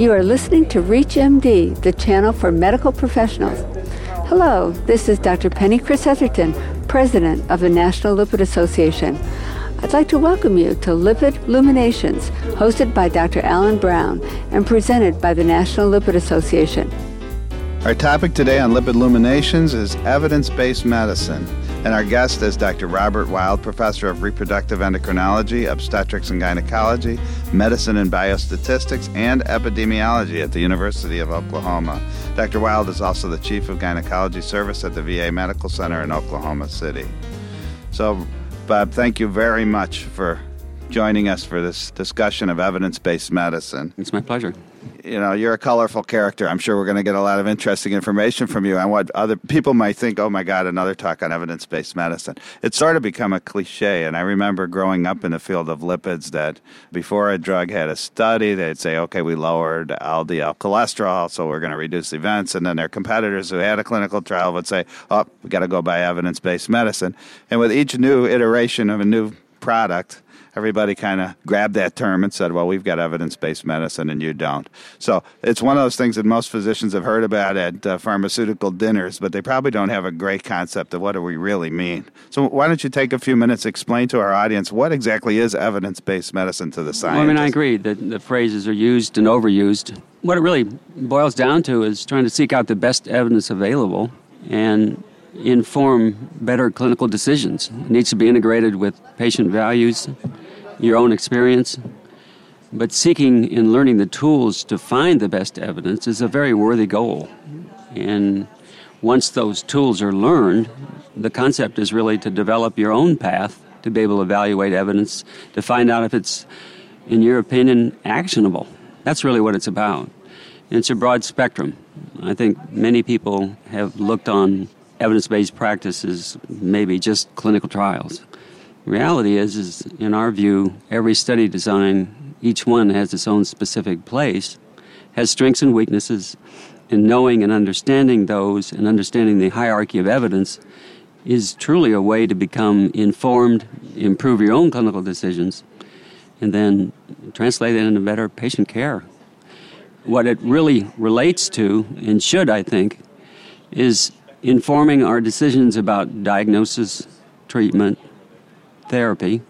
You are listening to ReachMD, the channel for medical professionals. Hello, this is Dr. Penny Kris-Etherton, President of the National Lipid Association. I'd like to welcome you to Lipid Luminations, hosted by Dr. Alan Brown and presented by the National Lipid Association. Our topic today on Lipid Luminations is evidence based medicine. And our guest is Dr. Robert Wild, Professor of Reproductive Endocrinology, Obstetrics and Gynecology, Medicine and Biostatistics, and Epidemiology at the University of Oklahoma. Dr. Wild is also the Chief of Gynecology Service at the VA Medical Center in Oklahoma City. So, Bob, thank you very much for joining us for this discussion of evidence based medicine. It's my pleasure you know, you're a colorful character. I'm sure we're going to get a lot of interesting information from you on what other people might think, oh my God, another talk on evidence based medicine. It's sort of become a cliche. And I remember growing up in the field of lipids that before a drug had a study, they'd say, okay, we lowered LDL uh, cholesterol, so we're going to reduce events. And then their competitors who had a clinical trial would say, oh, we got to go by evidence based medicine. And with each new iteration of a new product, everybody kind of grabbed that term and said, well, we've got evidence based medicine and you don't. So it's one of those things that most physicians have heard about at uh, pharmaceutical dinners, but they probably don't have a great concept of what do we really mean. So why don't you take a few minutes, explain to our audience what exactly is evidence based medicine to the science? Well, I mean, I agree that the phrases are used and overused. What it really boils down to is trying to seek out the best evidence available and inform better clinical decisions. It needs to be integrated with patient values, your own experience. But seeking and learning the tools to find the best evidence is a very worthy goal. And once those tools are learned, the concept is really to develop your own path to be able to evaluate evidence, to find out if it's, in your opinion, actionable. That's really what it's about. It's a broad spectrum. I think many people have looked on evidence based practices, maybe just clinical trials. reality is, is, in our view, every study design, each one has its own specific place, has strengths and weaknesses, and knowing and understanding those and understanding the hierarchy of evidence is truly a way to become informed, improve your own clinical decisions, and then translate it into better patient care. What it really relates to, and should, I think, is informing our decisions about diagnosis, treatment, therapy.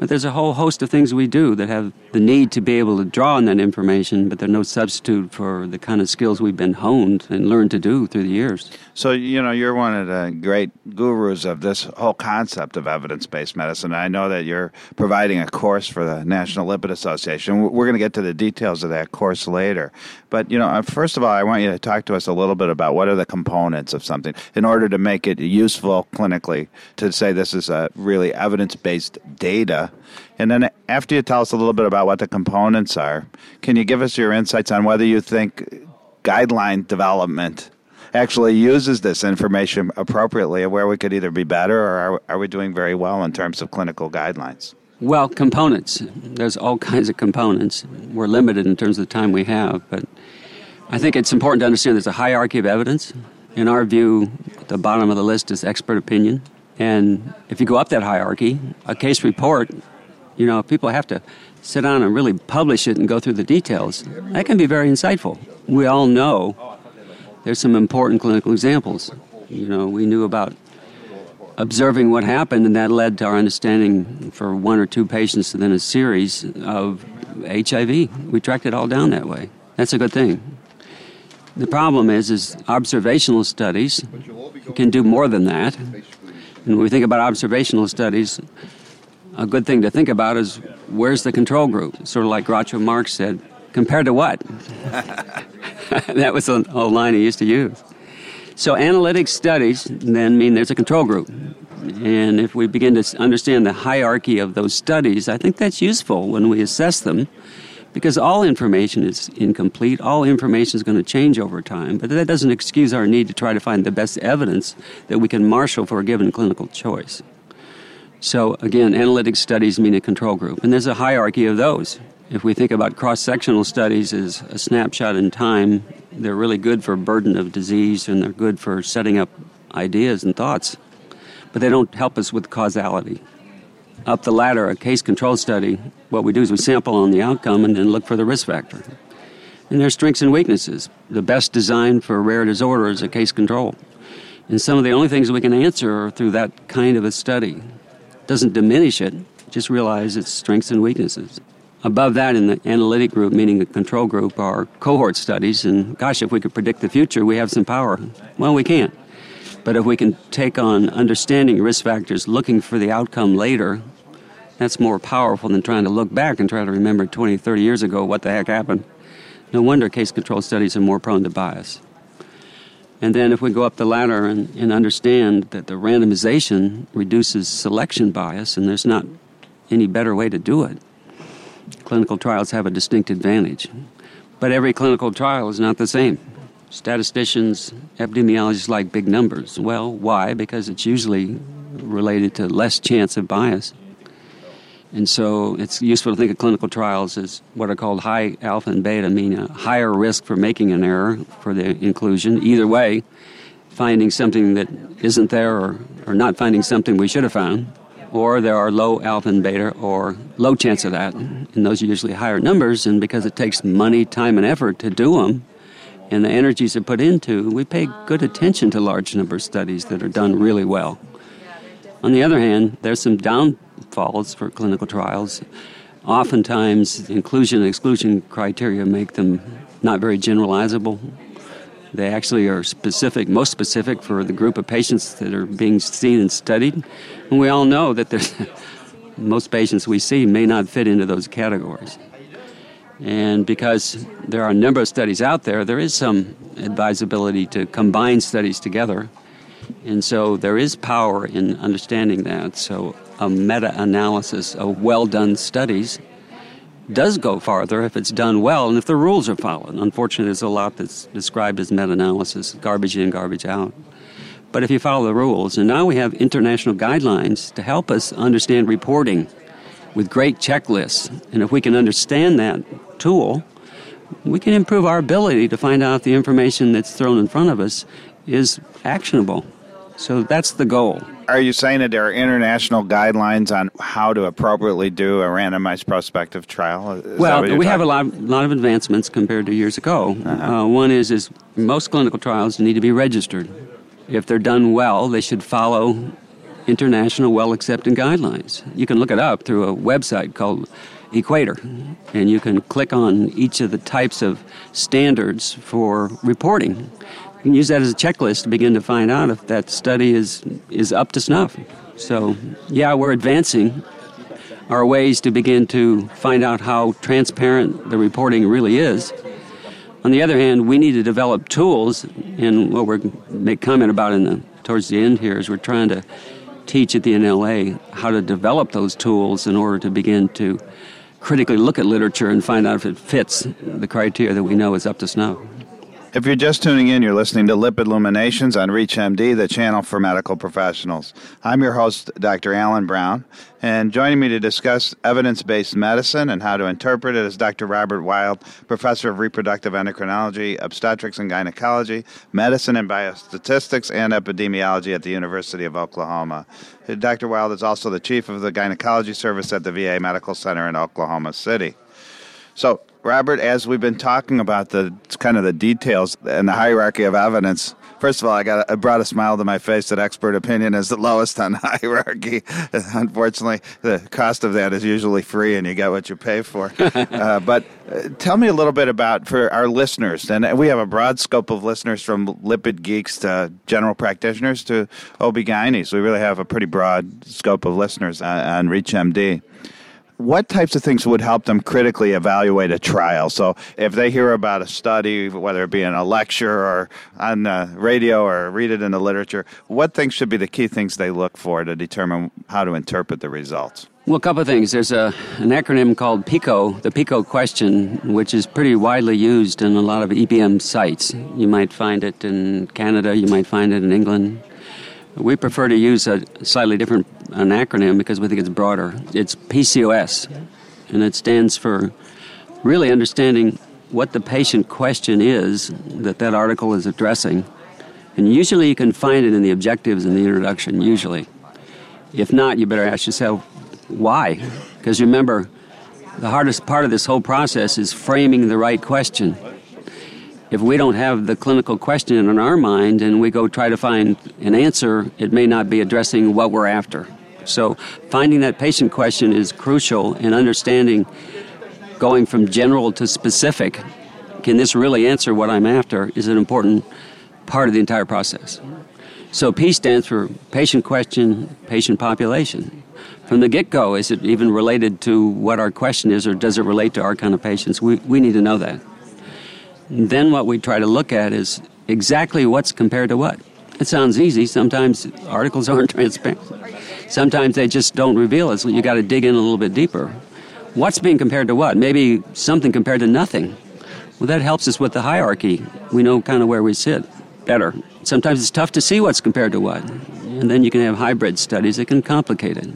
But there's a whole host of things we do that have the need to be able to draw on that information, but they're no substitute for the kind of skills we've been honed and learned to do through the years. So, you know, you're one of the great gurus of this whole concept of evidence based medicine. I know that you're providing a course for the National Lipid Association. We're going to get to the details of that course later. But, you know, uh, first of all, I want you to talk to us a little bit about what are the components of something in order to make it useful clinically to say this is a really evidence based data. And then after you tell us a little bit about what the components are, can you give us your insights on whether you think guideline development actually uses this information appropriately and where we could either be better or are, are we doing very well in terms of clinical guidelines? Well, components. There's all kinds of components. We're limited in terms of the time we have, but I think it's important to understand there's a hierarchy of evidence. In our view, the bottom of the list is expert opinion. And if you go up that hierarchy, a case report, you know, people have to sit down and really publish it and go through the details. That can be very insightful. We all know there's some important clinical examples. You know, we knew about observing what happened, and that led to our understanding for one or two patients and then a series of HIV. We tracked it all down that way. That's a good thing. The problem is, is observational studies can do more than that. And when we think about observational studies, a good thing to think about is where's the control group? Sort of like Groucho Marx said, compared to what? that was a, a line he used to use. So analytic studies then mean there's a control group. And if we begin to understand the hierarchy of those studies, I think that's useful when we assess them because all information is incomplete. All information is going to change over time, but that doesn't excuse our need to try to find the best evidence that we can marshal for a given clinical choice. So, again, analytic studies mean a control group, and there's a hierarchy of those. If we think about cross sectional studies as a snapshot in time, they're really good for burden of disease and they're good for setting up ideas and thoughts, but they don't help us with causality. Up the ladder, a case control study, what we do is we sample on the outcome and then look for the risk factor. and there's strengths and weaknesses. The best design for a rare disorder is a case control. And some of the only things we can answer are through that kind of a study. Doesn't diminish it, just realize its strengths and weaknesses. Above that, in the analytic group, meaning the control group, are cohort studies. And gosh, if we could predict the future, we have some power. Well, we can't. But if we can take on understanding risk factors, looking for the outcome later, that's more powerful than trying to look back and try to remember 20, 30 years ago what the heck happened. No wonder case control studies are more prone to bias. And then if we go up the ladder and, and understand that the randomization reduces selection bias, and there's not any better way to do it, clinical trials have a distinct advantage. But every clinical trial is not the same. Statisticians, epidemiologists like big numbers. Well, why? Because it's usually related to less chance of bias. And so it's useful to think of clinical trials as what are called high alpha and beta, meaning a higher risk for making an error for the inclusion. Either way, finding something that isn't there or, or not finding something we should have found. Or there are low alpha and beta or low chance of that. And those are usually higher numbers. And because it takes money, time, and effort to do them, and the energies are put into, we pay good attention to large number studies that are done really well. On the other hand, there's some downfalls for clinical trials. Oftentimes, inclusion and exclusion criteria make them not very generalizable. They actually are specific, most specific for the group of patients that are being seen and studied. And we all know that most patients we see may not fit into those categories. And because there are a number of studies out there, there is some advisability to combine studies together. And so there is power in understanding that. So a meta analysis of well done studies does go farther if it's done well and if the rules are followed. Unfortunately, there's a lot that's described as meta analysis garbage in, garbage out. But if you follow the rules, and now we have international guidelines to help us understand reporting with great checklists, and if we can understand that tool, we can improve our ability to find out if the information that's thrown in front of us is actionable. So that's the goal. Are you saying that there are international guidelines on how to appropriately do a randomized prospective trial? Is well, we have a lot, lot of advancements compared to years ago. Uh-huh. Uh, one is is most clinical trials need to be registered. If they're done well, they should follow international well accepted guidelines. You can look it up through a website called Equator, and you can click on each of the types of standards for reporting. You can use that as a checklist to begin to find out if that study is, is up to snuff. So, yeah, we're advancing our ways to begin to find out how transparent the reporting really is. On the other hand, we need to develop tools, and what we're make comment about in the towards the end here is we're trying to teach at the NLA how to develop those tools in order to begin to critically look at literature and find out if it fits the criteria that we know is up to snuff. If you're just tuning in, you're listening to Lipid Illuminations on ReachMD, the channel for medical professionals. I'm your host, Dr. Alan Brown, and joining me to discuss evidence based medicine and how to interpret it is Dr. Robert Wild, professor of reproductive endocrinology, obstetrics and gynecology, medicine and biostatistics, and epidemiology at the University of Oklahoma. Dr. Wild is also the chief of the gynecology service at the VA Medical Center in Oklahoma City. So, Robert, as we've been talking about the kind of the details and the hierarchy of evidence, first of all, I got I brought a smile to my face that expert opinion is the lowest on the hierarchy. Unfortunately, the cost of that is usually free, and you get what you pay for. uh, but uh, tell me a little bit about for our listeners, and we have a broad scope of listeners from lipid geeks to general practitioners to OB-GYNs. We really have a pretty broad scope of listeners on, on ReachMD what types of things would help them critically evaluate a trial? So, if they hear about a study, whether it be in a lecture or on the radio or read it in the literature, what things should be the key things they look for to determine how to interpret the results? Well, a couple of things. There's a, an acronym called PICO, the PICO question, which is pretty widely used in a lot of EBM sites. You might find it in Canada, you might find it in England, we prefer to use a slightly different an acronym because we think it's broader. It's PCOS, and it stands for really understanding what the patient question is that that article is addressing. And usually you can find it in the objectives in the introduction, usually. If not, you better ask yourself why. Because remember, the hardest part of this whole process is framing the right question. If we don't have the clinical question in our mind and we go try to find an answer, it may not be addressing what we're after. So, finding that patient question is crucial in understanding going from general to specific. Can this really answer what I'm after? Is an important part of the entire process. So, P stands for patient question, patient population. From the get go, is it even related to what our question is, or does it relate to our kind of patients? We, we need to know that. Then, what we try to look at is exactly what's compared to what. It sounds easy. Sometimes articles aren't transparent. Sometimes they just don't reveal it, so you got to dig in a little bit deeper. What's being compared to what? Maybe something compared to nothing. Well, that helps us with the hierarchy. We know kind of where we sit better. Sometimes it's tough to see what's compared to what. And then you can have hybrid studies that can complicate it.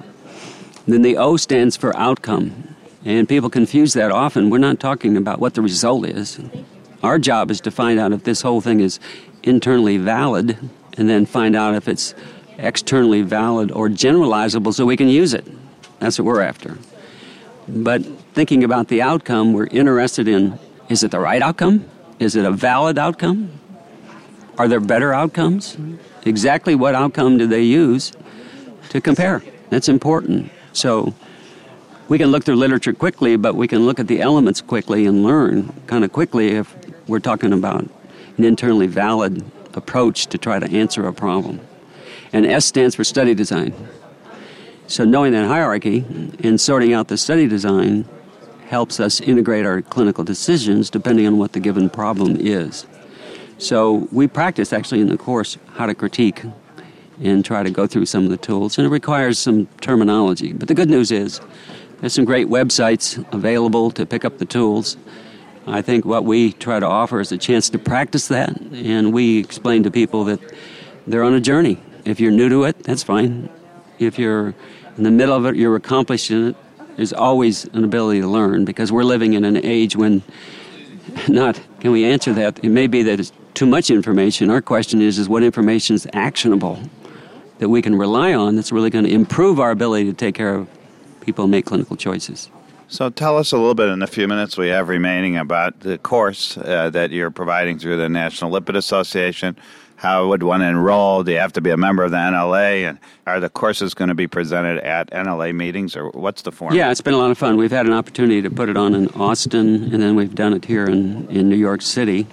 then the O stands for outcome. And people confuse that often. We're not talking about what the result is. Our job is to find out if this whole thing is internally valid and then find out if it's externally valid or generalizable so we can use it. That's what we're after. But thinking about the outcome, we're interested in is it the right outcome? Is it a valid outcome? Are there better outcomes? Exactly what outcome do they use to compare? That's important. So we can look through literature quickly, but we can look at the elements quickly and learn kind of quickly if we're talking about an internally valid approach to try to answer a problem. And S stands for study design. So knowing that hierarchy and sorting out the study design helps us integrate our clinical decisions depending on what the given problem is. So we practice actually in the course how to critique and try to go through some of the tools, and it requires some terminology. But the good news is there's some great websites available to pick up the tools. I think what we try to offer is a chance to practice that, and we explain to people that they're on a journey. If you're new to it, that's fine. If you're in the middle of it, you're accomplishing it, there's always an ability to learn because we're living in an age when not can we answer that it may be that it's too much information our question is is what information is actionable that we can rely on that's really going to improve our ability to take care of people and make clinical choices so tell us a little bit in the few minutes we have remaining about the course uh, that you're providing through the National Lipid Association. How would one enroll? Do you have to be a member of the NLA? And are the courses going to be presented at NLA meetings, or what's the format? Yeah, it's been a lot of fun. We've had an opportunity to put it on in Austin, and then we've done it here in, in New York City.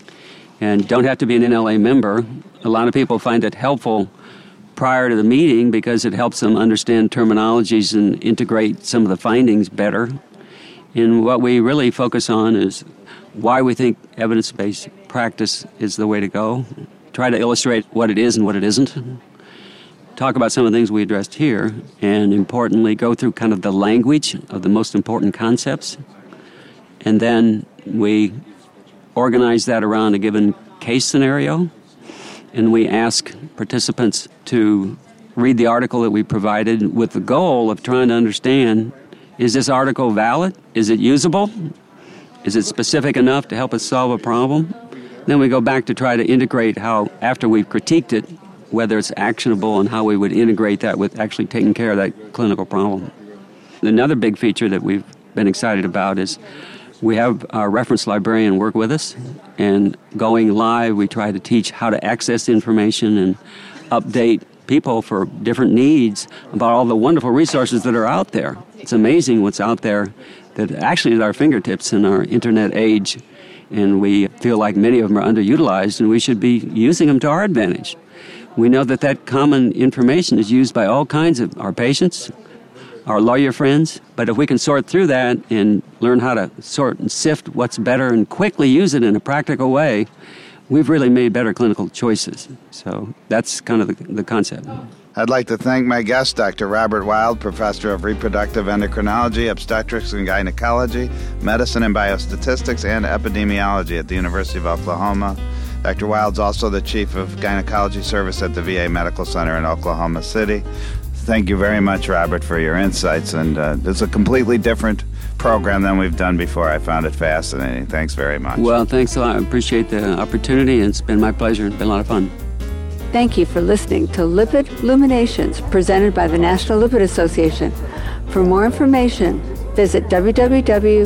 And don't have to be an NLA member. A lot of people find it helpful prior to the meeting because it helps them understand terminologies and integrate some of the findings better and what we really focus on is why we think evidence based practice is the way to go. Try to illustrate what it is and what it isn't. Talk about some of the things we addressed here, and importantly, go through kind of the language of the most important concepts. And then we organize that around a given case scenario, and we ask participants to read the article that we provided with the goal of trying to understand is this article valid? Is it usable? Is it specific enough to help us solve a problem? Then we go back to try to integrate how, after we've critiqued it, whether it's actionable and how we would integrate that with actually taking care of that clinical problem. Another big feature that we've been excited about is we have our reference librarian work with us, and going live, we try to teach how to access information and update people for different needs about all the wonderful resources that are out there. It's amazing what's out there that actually is at our fingertips in our internet age, and we feel like many of them are underutilized, and we should be using them to our advantage. We know that that common information is used by all kinds of our patients, our lawyer friends, but if we can sort through that and learn how to sort and sift what's better and quickly use it in a practical way, we've really made better clinical choices. So that's kind of the, the concept. I'd like to thank my guest, Dr. Robert Wild, Professor of Reproductive Endocrinology, Obstetrics and Gynecology, Medicine and Biostatistics, and Epidemiology at the University of Oklahoma. Dr. Wild's also the Chief of Gynecology Service at the VA Medical Center in Oklahoma City. Thank you very much, Robert, for your insights. And uh, it's a completely different program than we've done before. I found it fascinating. Thanks very much. Well, thanks a lot. I appreciate the opportunity. It's been my pleasure. It's been a lot of fun. Thank you for listening to Lipid Luminations presented by the National Lipid Association. For more information, visit www.lipid.org.